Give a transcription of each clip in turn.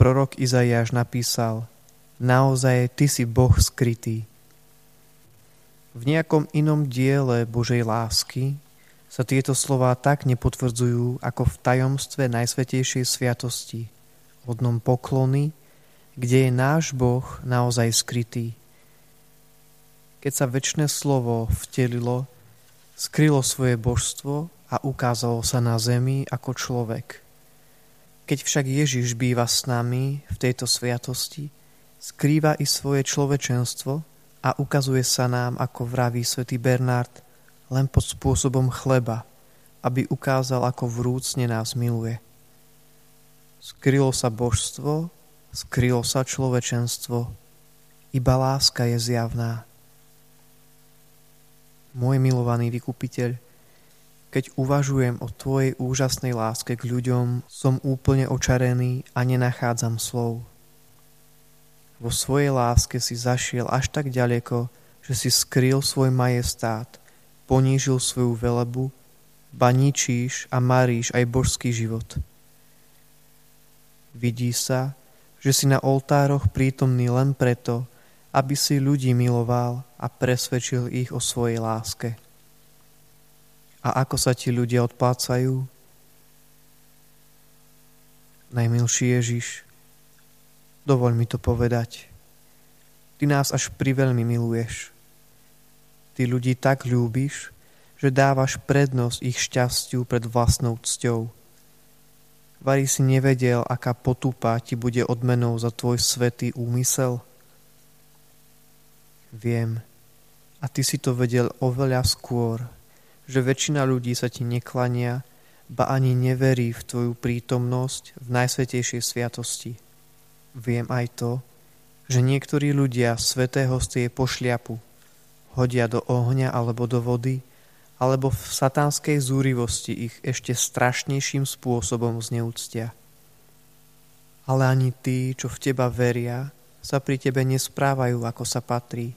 prorok Izajáš napísal Naozaj ty si Boh skrytý. V nejakom inom diele Božej lásky sa tieto slová tak nepotvrdzujú ako v tajomstve Najsvetejšej sviatosti, hodnom poklony, kde je náš Boh naozaj skrytý. Keď sa väčšie slovo vtelilo, skrylo svoje božstvo a ukázalo sa na zemi ako človek. Keď však Ježiš býva s nami v tejto sviatosti, skrýva i svoje človečenstvo a ukazuje sa nám, ako vraví svätý Bernard, len pod spôsobom chleba, aby ukázal, ako vrúcne nás miluje. Skrylo sa božstvo, skrylo sa človečenstvo, iba láska je zjavná. Môj milovaný vykupiteľ, keď uvažujem o Tvojej úžasnej láske k ľuďom, som úplne očarený a nenachádzam slov. Vo svojej láske si zašiel až tak ďaleko, že si skryl svoj majestát, ponížil svoju velebu, ba ničíš a maríš aj božský život. Vidí sa, že si na oltároch prítomný len preto, aby si ľudí miloval a presvedčil ich o svojej láske. A ako sa ti ľudia odplácajú? Najmilší Ježiš, dovoľ mi to povedať. Ty nás až priveľmi miluješ. Ty ľudí tak ľúbiš, že dávaš prednosť ich šťastiu pred vlastnou cťou. Vary si nevedel, aká potupa ti bude odmenou za tvoj svetý úmysel? Viem. A ty si to vedel oveľa skôr, že väčšina ľudí sa ti neklania, ba ani neverí v tvoju prítomnosť v najsvetejšej sviatosti. Viem aj to, že niektorí ľudia sveté hostie pošliapu, hodia do ohňa alebo do vody, alebo v satánskej zúrivosti ich ešte strašnejším spôsobom zneúctia. Ale ani tí, čo v teba veria, sa pri tebe nesprávajú, ako sa patrí.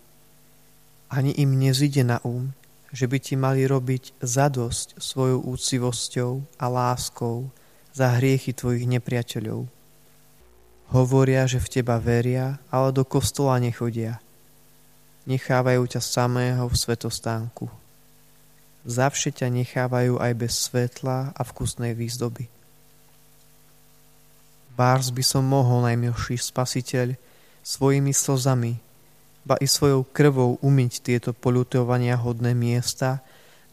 Ani im nezide na um, že by ti mali robiť zadosť svojou úcivosťou a láskou za hriechy tvojich nepriateľov. Hovoria, že v teba veria, ale do kostola nechodia – nechávajú ťa samého v svetostánku. Zavše ťa nechávajú aj bez svetla a vkusnej výzdoby. Bárs by som mohol, najmilší spasiteľ, svojimi slzami, ba i svojou krvou umyť tieto polutovania hodné miesta,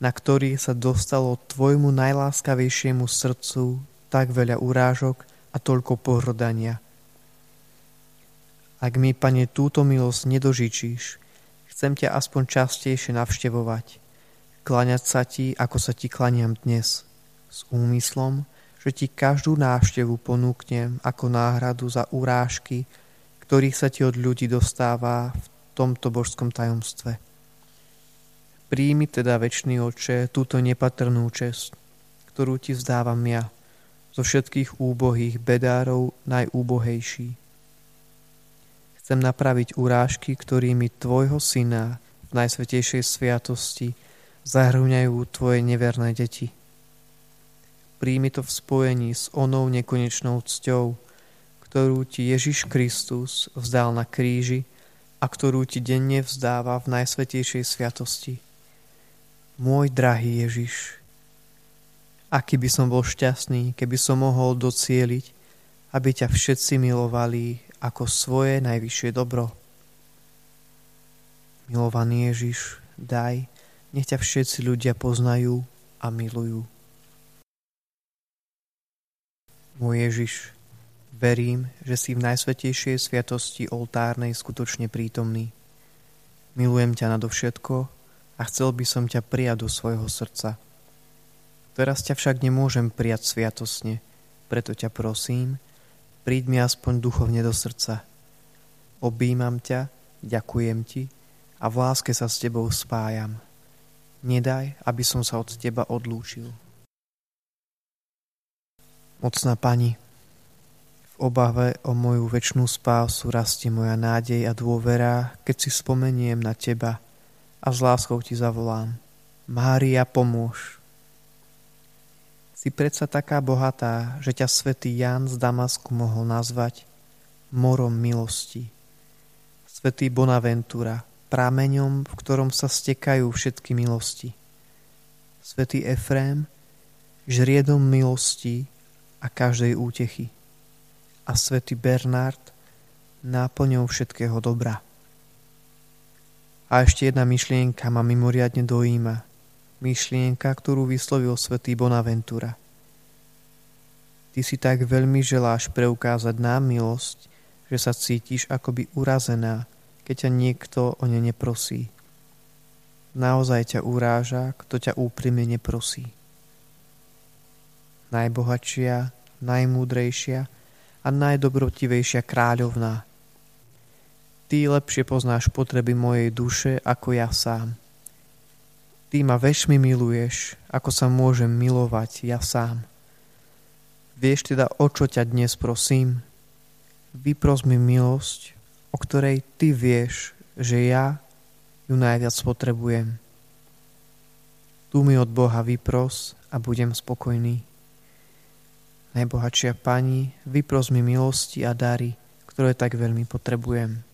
na ktorých sa dostalo tvojmu najláskavejšiemu srdcu tak veľa urážok a toľko pohrdania. Ak mi, pane, túto milosť nedožičíš, Chcem ťa aspoň častejšie navštevovať, klaňať sa ti, ako sa ti klaniam dnes, s úmyslom, že ti každú návštevu ponúknem ako náhradu za urážky, ktorých sa ti od ľudí dostáva v tomto božskom tajomstve. Príjmi teda, väčší oče, túto nepatrnú čest, ktorú ti vzdávam ja, zo všetkých úbohých bedárov najúbohejší Chcem napraviť urážky, ktorými tvojho syna v najsvetejšej sviatosti zahrňajú tvoje neverné deti. Príjmi to v spojení s onou nekonečnou cťou, ktorú ti Ježiš Kristus vzdal na kríži a ktorú ti denne vzdáva v najsvetejšej sviatosti. Môj drahý Ježiš, aký by som bol šťastný, keby som mohol docieliť, aby ťa všetci milovali ako svoje najvyššie dobro. Milovaný Ježiš, daj, nech ťa všetci ľudia poznajú a milujú. Môj Ježiš, verím, že si v najsvetejšej sviatosti oltárnej skutočne prítomný. Milujem ťa nadovšetko a chcel by som ťa prijať do svojho srdca. Teraz ťa však nemôžem prijať sviatosne, preto ťa prosím, príď mi aspoň duchovne do srdca. Obímam ťa, ďakujem ti a v láske sa s tebou spájam. Nedaj, aby som sa od teba odlúčil. Mocná pani, obave o moju väčšnú spásu rastie moja nádej a dôvera, keď si spomeniem na teba a s láskou ti zavolám. Mária, pomôž. Si predsa taká bohatá, že ťa svätý Ján z Damasku mohol nazvať morom milosti. Svetý Bonaventura, prameňom, v ktorom sa stekajú všetky milosti. Svetý Efrém, žriedom milosti a každej útechy. A svätý Bernard, náplňou všetkého dobra. A ešte jedna myšlienka ma mimoriadne dojíma. Myšlienka, ktorú vyslovil svätý Bonaventura. Ty si tak veľmi želáš preukázať nám milosť, že sa cítiš akoby urazená, keď ťa niekto o ne neprosí. Naozaj ťa uráža, kto ťa úprimne neprosí. Najbohatšia, najmúdrejšia a najdobrotivejšia kráľovná. Ty lepšie poznáš potreby mojej duše ako ja sám. Ty ma veľmi miluješ, ako sa môžem milovať ja sám. Vieš teda, o čo ťa dnes prosím? Vypros mi milosť, o ktorej ty vieš, že ja ju najviac potrebujem. Tu mi od Boha vypros a budem spokojný. Najbohatšia Pani, vypros mi milosti a dary, ktoré tak veľmi potrebujem.